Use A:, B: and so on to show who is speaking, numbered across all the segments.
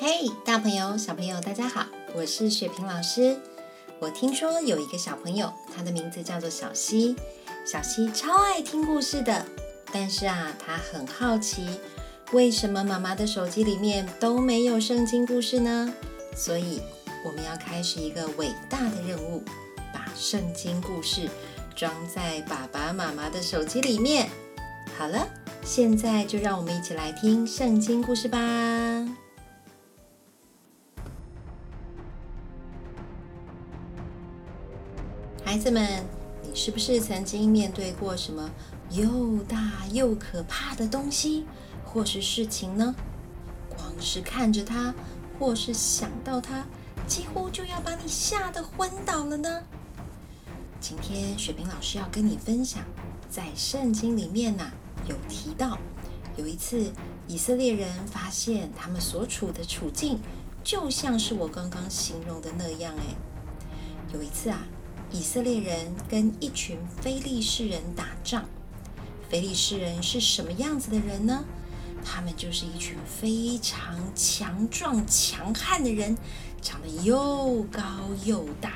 A: 嘿，大朋友、小朋友，大家好，我是雪萍老师。我听说有一个小朋友，他的名字叫做小溪。小溪超爱听故事的，但是啊，他很好奇，为什么妈妈的手机里面都没有圣经故事呢？所以我们要开始一个伟大的任务，把圣经故事装在爸爸妈妈的手机里面。好了，现在就让我们一起来听圣经故事吧。孩子们，你是不是曾经面对过什么又大又可怕的东西或是事情呢？光是看着它，或是想到它，几乎就要把你吓得昏倒了呢？今天雪冰老师要跟你分享，在圣经里面呐，有提到有一次以色列人发现他们所处的处境，就像是我刚刚形容的那样。哎，有一次啊。以色列人跟一群非利士人打仗。非利士人是什么样子的人呢？他们就是一群非常强壮、强悍的人，长得又高又大，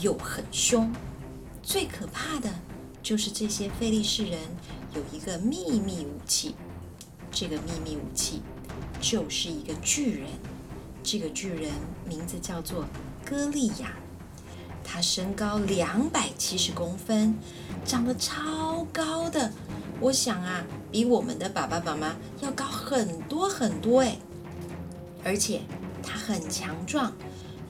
A: 又很凶。最可怕的就是这些非利士人有一个秘密武器，这个秘密武器就是一个巨人。这个巨人名字叫做歌利亚。他身高两百七十公分，长得超高的，我想啊，比我们的爸爸妈妈要高很多很多哎。而且他很强壮，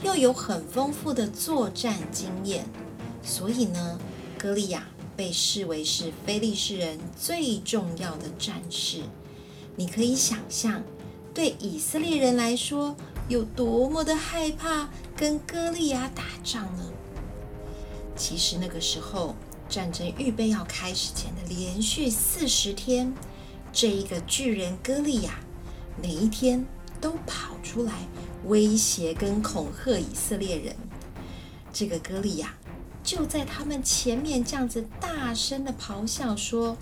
A: 又有很丰富的作战经验，所以呢，歌利亚被视为是非利士人最重要的战士。你可以想象，对以色列人来说，有多么的害怕跟歌利亚打仗呢？其实那个时候，战争预备要开始前的连续四十天，这一个巨人歌利亚，每一天都跑出来威胁跟恐吓以色列人。这个歌利亚就在他们前面这样子大声的咆哮说：“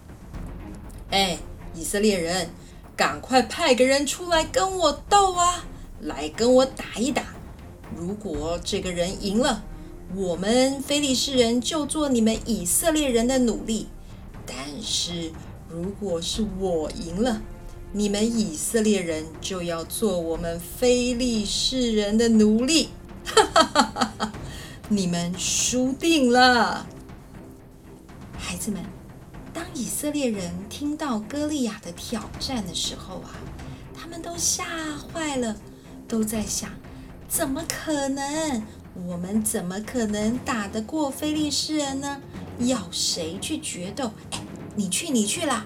A: 哎，以色列人，赶快派个人出来跟我斗啊，来跟我打一打。如果这个人赢了。”我们非利士人就做你们以色列人的奴隶，但是如果是我赢了，你们以色列人就要做我们非利士人的奴隶。哈哈哈哈哈！你们输定了，孩子们。当以色列人听到歌利亚的挑战的时候啊，他们都吓坏了，都在想：怎么可能？我们怎么可能打得过菲利士人呢？要谁去决斗？哎，你去，你去啦！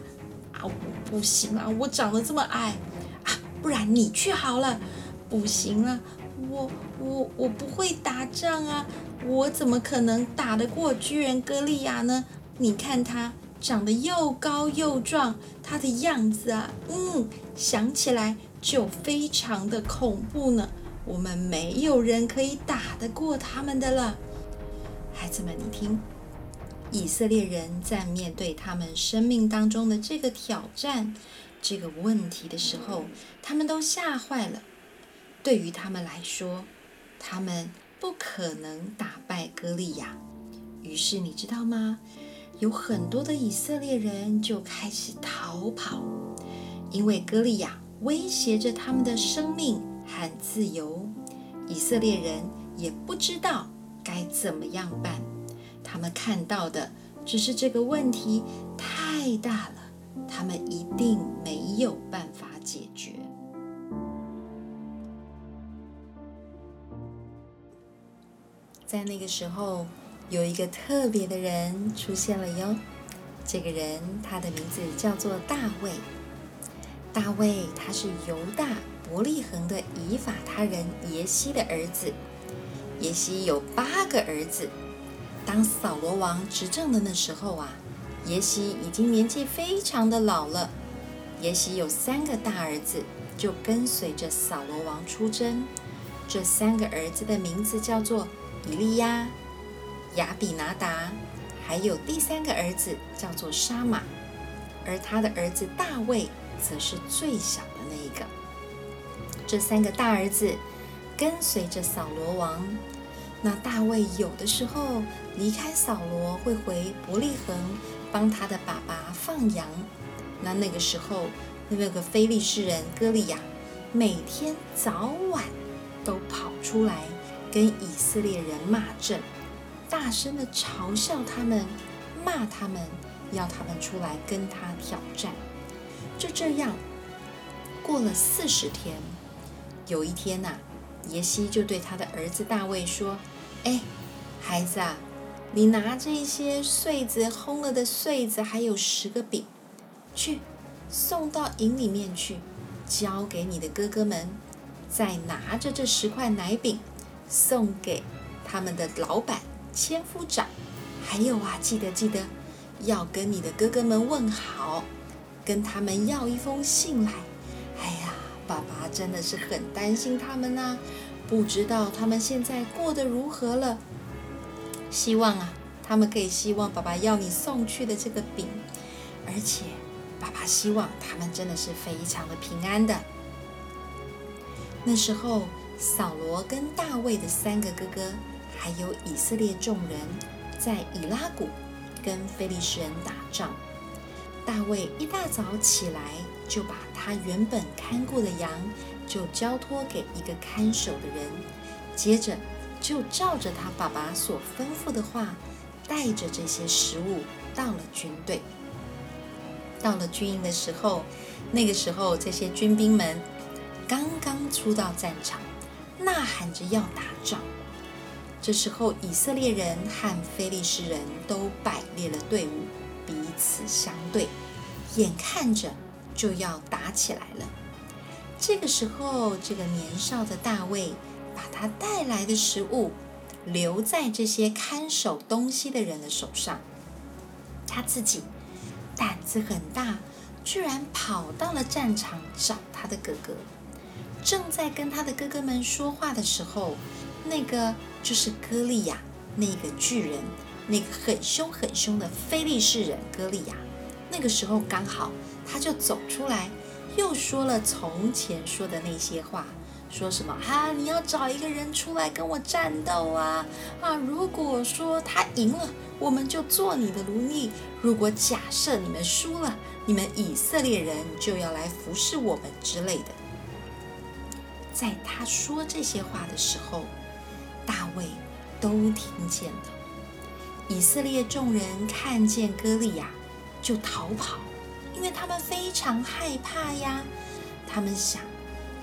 A: 啊，我不行啊，我长得这么矮啊，不然你去好了。不行啊，我我我不会打仗啊，我怎么可能打得过巨人歌利亚呢？你看他长得又高又壮，他的样子啊，嗯，想起来就非常的恐怖呢。我们没有人可以打得过他们的了，孩子们，你听，以色列人在面对他们生命当中的这个挑战、这个问题的时候，他们都吓坏了。对于他们来说，他们不可能打败歌利亚。于是，你知道吗？有很多的以色列人就开始逃跑，因为歌利亚威胁着他们的生命。和自由，以色列人也不知道该怎么样办。他们看到的只是这个问题太大了，他们一定没有办法解决。在那个时候，有一个特别的人出现了哟。这个人，他的名字叫做大卫。大卫，他是犹大。伯利恒的以法他人耶西的儿子，耶西有八个儿子。当扫罗王执政的那时候啊，耶西已经年纪非常的老了。耶西有三个大儿子，就跟随着扫罗王出征。这三个儿子的名字叫做以利亚、亚比拿达，还有第三个儿子叫做沙马。而他的儿子大卫，则是最小的那一个。这三个大儿子跟随着扫罗王。那大卫有的时候离开扫罗，会回伯利恒帮他的爸爸放羊。那那个时候，那个非利士人歌利亚每天早晚都跑出来跟以色列人骂阵，大声的嘲笑他们，骂他们，要他们出来跟他挑战。就这样过了四十天，有一天呐，耶西就对他的儿子大卫说。哎，孩子啊，你拿这些穗子烘了的穗子，还有十个饼，去送到营里面去，交给你的哥哥们。再拿着这十块奶饼，送给他们的老板千夫长。还有啊，记得记得，要跟你的哥哥们问好，跟他们要一封信来。哎呀，爸爸真的是很担心他们呐。不知道他们现在过得如何了？希望啊，他们可以希望爸爸要你送去的这个饼，而且爸爸希望他们真的是非常的平安的。那时候，扫罗跟大卫的三个哥哥，还有以色列众人，在以拉谷跟非利士人打仗。大卫一大早起来，就把他原本看过的羊。就交托给一个看守的人，接着就照着他爸爸所吩咐的话，带着这些食物到了军队。到了军营的时候，那个时候这些军兵们刚刚出到战场，呐喊着要打仗。这时候，以色列人和非利士人都摆列了队伍，彼此相对，眼看着就要打起来了。这个时候，这个年少的大卫把他带来的食物留在这些看守东西的人的手上，他自己胆子很大，居然跑到了战场找他的哥哥。正在跟他的哥哥们说话的时候，那个就是歌利亚，那个巨人，那个很凶很凶的非利士人歌利亚。那个时候刚好他就走出来。又说了从前说的那些话，说什么哈？你要找一个人出来跟我战斗啊！啊，如果说他赢了，我们就做你的奴隶；如果假设你们输了，你们以色列人就要来服侍我们之类的。在他说这些话的时候，大卫都听见了。以色列众人看见歌利亚，就逃跑。因为他们非常害怕呀，他们想，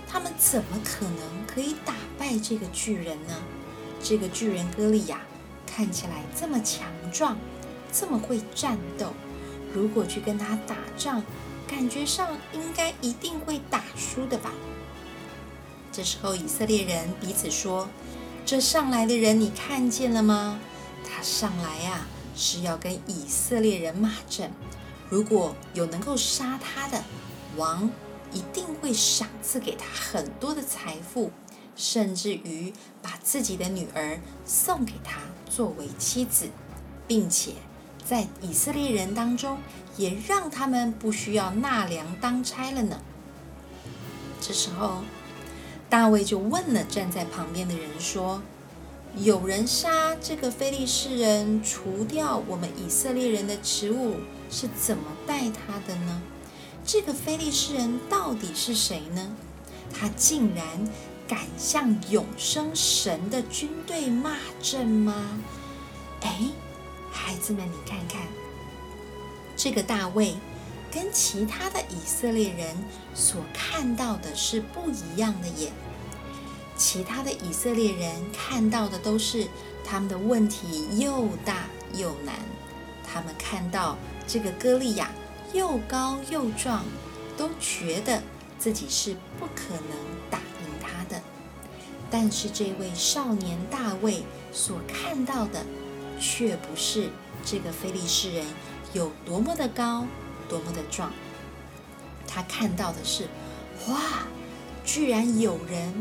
A: 他们怎么可能可以打败这个巨人呢？这个巨人歌利亚看起来这么强壮，这么会战斗，如果去跟他打仗，感觉上应该一定会打输的吧？这时候以色列人彼此说：“这上来的人你看见了吗？他上来呀，是要跟以色列人骂阵。”如果有能够杀他的王，一定会赏赐给他很多的财富，甚至于把自己的女儿送给他作为妻子，并且在以色列人当中也让他们不需要纳粮当差了呢。这时候，大卫就问了站在旁边的人说：“有人杀这个非利士人，除掉我们以色列人的食物？”是怎么待他的呢？这个菲利士人到底是谁呢？他竟然敢向永生神的军队骂阵吗？哎，孩子们，你看看，这个大卫跟其他的以色列人所看到的是不一样的耶。其他的以色列人看到的都是他们的问题又大又难，他们看到。这个歌利亚又高又壮，都觉得自己是不可能打赢他的。但是这位少年大卫所看到的，却不是这个非利士人有多么的高，多么的壮。他看到的是，哇，居然有人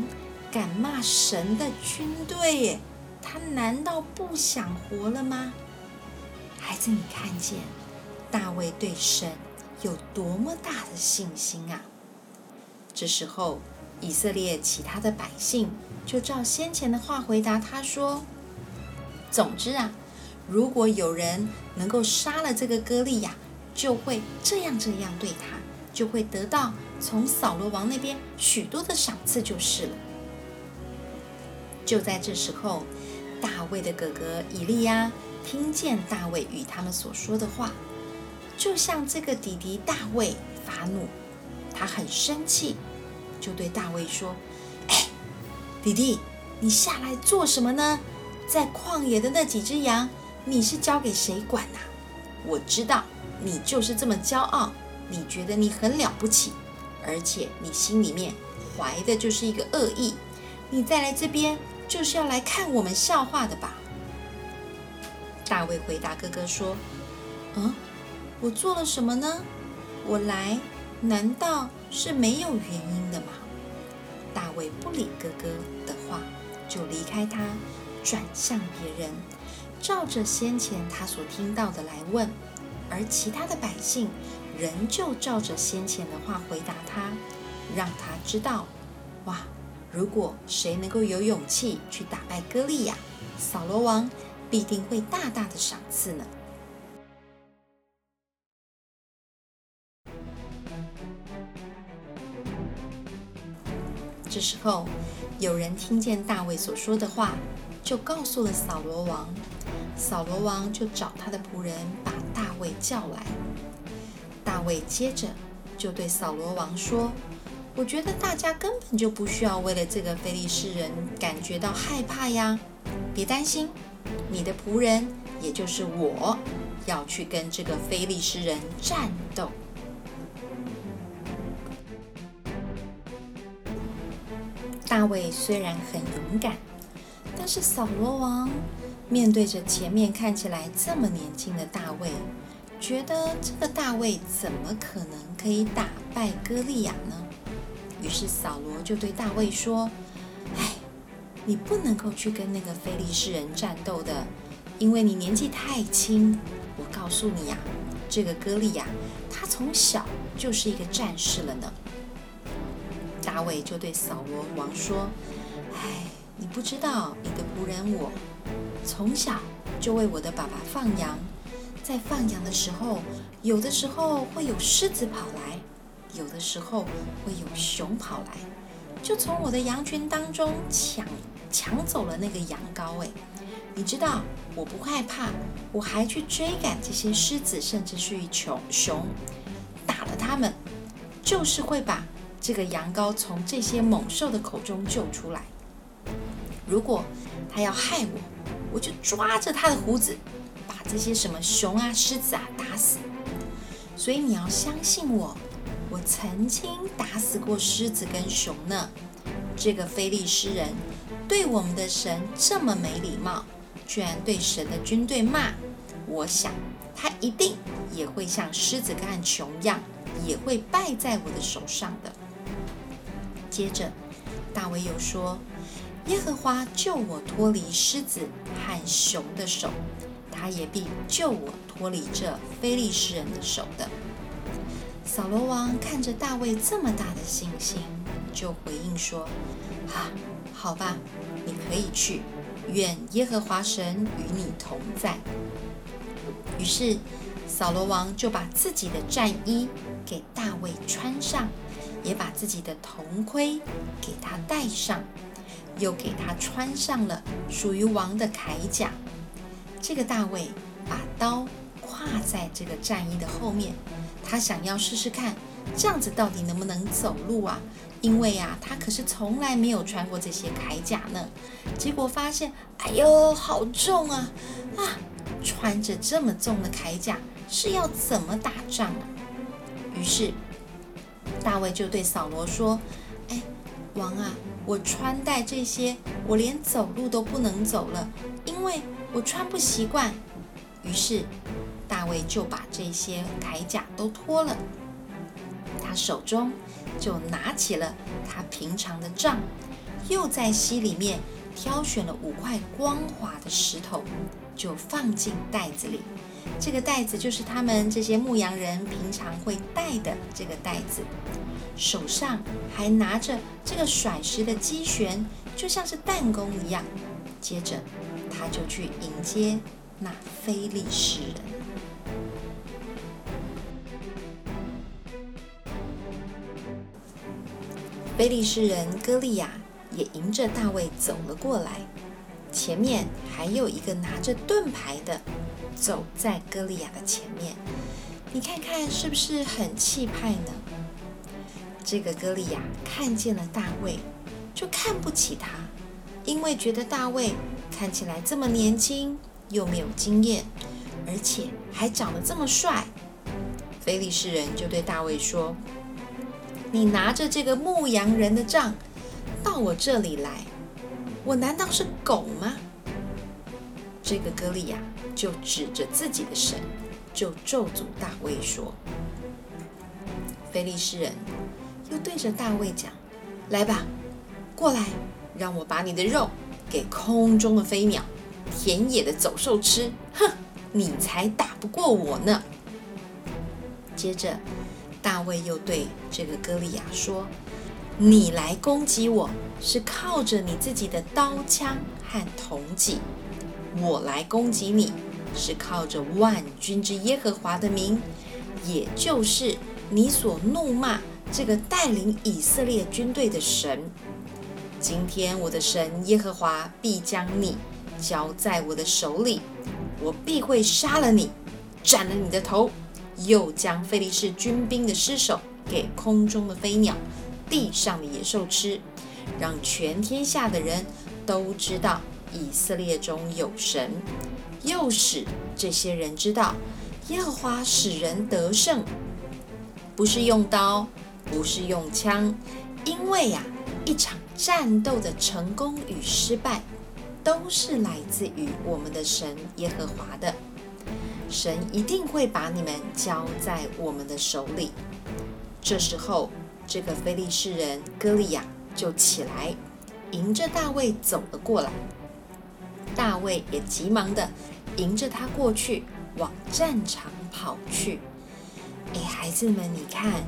A: 敢骂神的军队耶！他难道不想活了吗？孩子，你看见？大卫对神有多么大的信心啊！这时候，以色列其他的百姓就照先前的话回答他说：“总之啊，如果有人能够杀了这个歌利亚，就会这样这样对他，就会得到从扫罗王那边许多的赏赐，就是了。”就在这时候，大卫的哥哥以利亚听见大卫与他们所说的话，就向这个弟弟大卫发怒，他很生气。就对大卫说：“哎，弟弟，你下来做什么呢？在旷野的那几只羊，你是交给谁管呐？我知道你就是这么骄傲，你觉得你很了不起，而且你心里面怀的就是一个恶意。你再来这边，就是要来看我们笑话的吧？”大卫回答哥哥说：“嗯，我做了什么呢？我来。”难道是没有原因的吗？大卫不理哥哥的话，就离开他，转向别人，照着先前他所听到的来问。而其他的百姓仍旧照着先前的话回答他，让他知道：哇，如果谁能够有勇气去打败歌利亚，扫罗王必定会大大的赏赐呢。这时候，有人听见大卫所说的话，就告诉了扫罗王。扫罗王就找他的仆人把大卫叫来。大卫接着就对扫罗王说：“我觉得大家根本就不需要为了这个非利士人感觉到害怕呀！别担心，你的仆人，也就是我，要去跟这个非利士人战斗。”大卫虽然很勇敢，但是扫罗王面对着前面看起来这么年轻的大卫，觉得这个大卫怎么可能可以打败歌利亚呢？于是扫罗就对大卫说：“哎，你不能够去跟那个非利士人战斗的，因为你年纪太轻。我告诉你呀，这个歌利亚他从小就是一个战士了呢。”大卫就对扫罗王说：“哎，你不知道，你的仆人我从小就为我的爸爸放羊，在放羊的时候，有的时候会有狮子跑来，有的时候会有熊跑来，就从我的羊群当中抢抢走了那个羊羔。哎，你知道我不害怕，我还去追赶这些狮子，甚至是熊熊，打了他们，就是会把。”这个羊羔从这些猛兽的口中救出来。如果他要害我，我就抓着他的胡子，把这些什么熊啊、狮子啊打死。所以你要相信我，我曾经打死过狮子跟熊呢。这个非利士人对我们的神这么没礼貌，居然对神的军队骂。我想他一定也会像狮子跟熊一样，也会败在我的手上的。接着，大卫又说：“耶和华救我脱离狮子和熊的手，他也必救我脱离这非利士人的手的。”扫罗王看着大卫这么大的信心，就回应说：“啊，好吧，你可以去，愿耶和华神与你同在。”于是，扫罗王就把自己的战衣给大卫穿上。也把自己的铜盔给他戴上，又给他穿上了属于王的铠甲。这个大卫把刀挎在这个战衣的后面，他想要试试看，这样子到底能不能走路啊？因为呀，他可是从来没有穿过这些铠甲呢。结果发现，哎呦，好重啊！啊，穿着这么重的铠甲是要怎么打仗啊？于是。大卫就对扫罗说：“哎，王啊，我穿戴这些，我连走路都不能走了，因为我穿不习惯。”于是大卫就把这些铠甲都脱了，他手中就拿起了他平常的杖，又在溪里面挑选了五块光滑的石头，就放进袋子里，这个袋子就是他们这些牧羊人平常会带的这个袋子，手上还拿着这个甩石的机旋，就像是弹弓一样。接着，他就去迎接那非利士人。非利士人歌利亚也迎着大卫走了过来，前面还有一个拿着盾牌的。走在歌利亚的前面，你看看是不是很气派呢？这个歌利亚看见了大卫，就看不起他，因为觉得大卫看起来这么年轻，又没有经验，而且还长得这么帅。非利士人就对大卫说：“你拿着这个牧羊人的杖到我这里来，我难道是狗吗？”这个歌利亚。就指着自己的神，就咒诅大卫说：“菲利士人又对着大卫讲，来吧，过来，让我把你的肉给空中的飞鸟、田野的走兽吃。哼，你才打不过我呢。”接着，大卫又对这个歌利亚说：“你来攻击我是靠着你自己的刀枪和铜戟，我来攻击你。”是靠着万军之耶和华的名，也就是你所怒骂这个带领以色列军队的神。今天我的神耶和华必将你交在我的手里，我必会杀了你，斩了你的头，又将菲利士军兵的尸首给空中的飞鸟、地上的野兽吃，让全天下的人都知道以色列中有神。又使这些人知道，耶和华使人得胜，不是用刀，不是用枪，因为呀，一场战斗的成功与失败，都是来自于我们的神耶和华的。神一定会把你们交在我们的手里。这时候，这个非利士人歌利亚就起来，迎着大卫走了过来。大卫也急忙的迎着他过去，往战场跑去。哎，孩子们，你看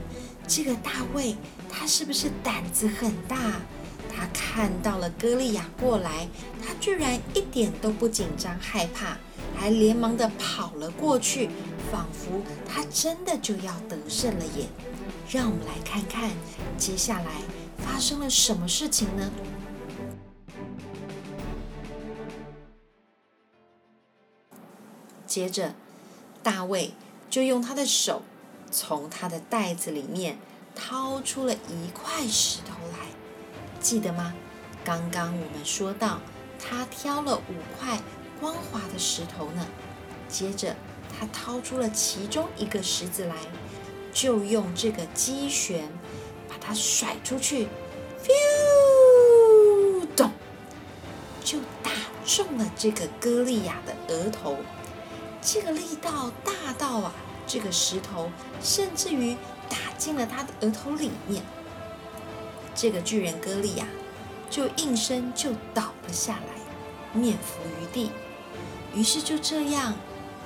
A: 这个大卫，他是不是胆子很大？他看到了歌利亚过来，他居然一点都不紧张害怕，还连忙的跑了过去，仿佛他真的就要得胜了耶！让我们来看看接下来发生了什么事情呢？接着，大卫就用他的手从他的袋子里面掏出了一块石头来，记得吗？刚刚我们说到，他挑了五块光滑的石头呢。接着，他掏出了其中一个石子来，就用这个机旋把它甩出去咚，就打中了这个歌利亚的额头。这个力道大到啊，这个石头甚至于打进了他的额头里面。这个巨人歌利亚就应声就倒了下来，面伏于地。于是就这样，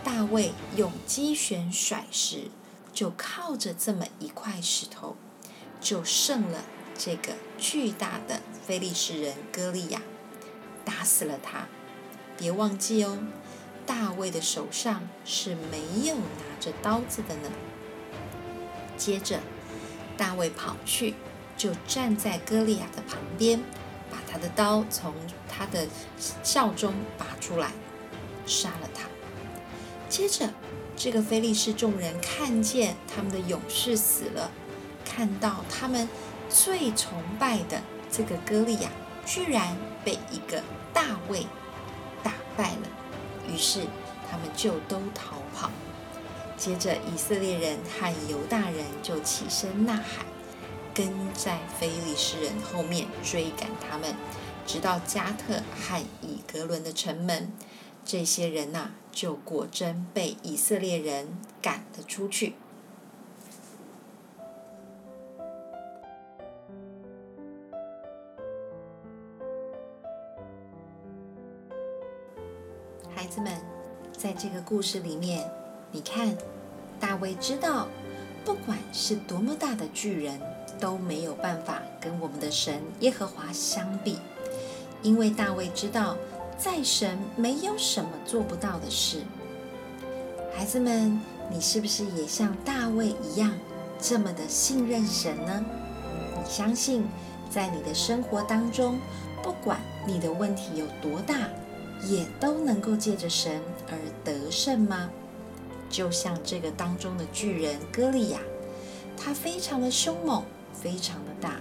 A: 大卫用机旋甩石，就靠着这么一块石头，就胜了这个巨大的非利士人歌利亚，打死了他。别忘记哦。大卫的手上是没有拿着刀子的呢。接着，大卫跑去，就站在歌利亚的旁边，把他的刀从他的鞘中拔出来，杀了他。接着，这个非利士众人看见他们的勇士死了，看到他们最崇拜的这个歌利亚居然被一个大卫打败了。于是他们就都逃跑。接着，以色列人和犹大人就起身呐喊，跟在非利士人后面追赶他们，直到加特和以格伦的城门。这些人呐，就果真被以色列人赶了出去。孩子们，在这个故事里面，你看，大卫知道，不管是多么大的巨人，都没有办法跟我们的神耶和华相比，因为大卫知道，在神没有什么做不到的事。孩子们，你是不是也像大卫一样，这么的信任神呢？你相信，在你的生活当中，不管你的问题有多大，也都能够借着神而得胜吗？就像这个当中的巨人歌利亚，他非常的凶猛，非常的大。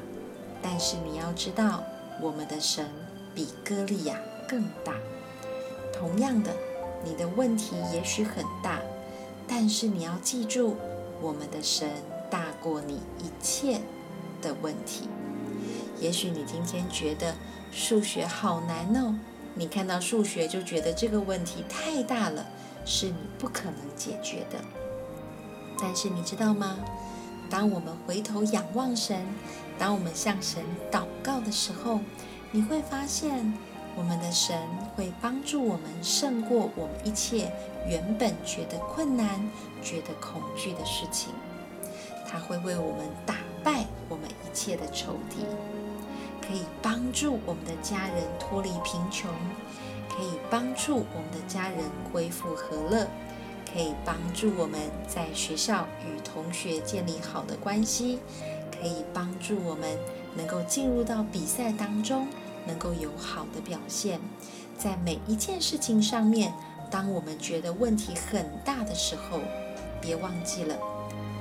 A: 但是你要知道，我们的神比歌利亚更大。同样的，你的问题也许很大，但是你要记住，我们的神大过你一切的问题。也许你今天觉得数学好难哦，你看到数学就觉得这个问题太大了。是你不可能解决的。但是你知道吗？当我们回头仰望神，当我们向神祷告的时候，你会发现我们的神会帮助我们胜过我们一切原本觉得困难、觉得恐惧的事情。他会为我们打败我们一切的仇敌，可以帮助我们的家人脱离贫穷。可以帮助我们的家人恢复和乐，可以帮助我们在学校与同学建立好的关系，可以帮助我们能够进入到比赛当中，能够有好的表现。在每一件事情上面，当我们觉得问题很大的时候，别忘记了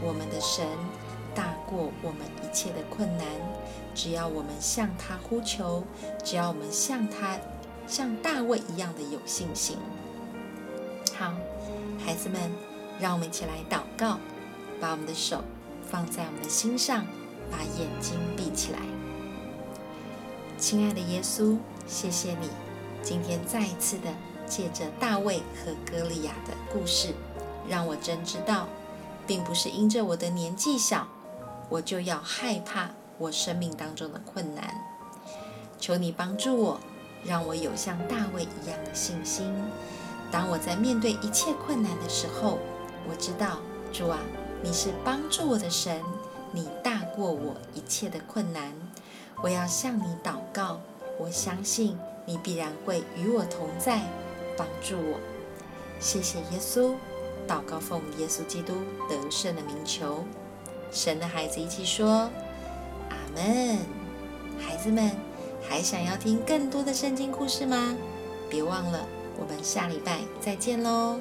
A: 我们的神大过我们一切的困难。只要我们向他呼求，只要我们向他。像大卫一样的有信心。好，孩子们，让我们一起来祷告，把我们的手放在我们的心上，把眼睛闭起来。亲爱的耶稣，谢谢你今天再一次的借着大卫和歌利亚的故事，让我真知道，并不是因着我的年纪小，我就要害怕我生命当中的困难。求你帮助我。让我有像大卫一样的信心。当我在面对一切困难的时候，我知道主啊，你是帮助我的神，你大过我一切的困难。我要向你祷告，我相信你必然会与我同在，帮助我。谢谢耶稣，祷告奉耶稣基督得胜的名求。神的孩子一起说：阿门。孩子们。还想要听更多的圣经故事吗？别忘了，我们下礼拜再见喽。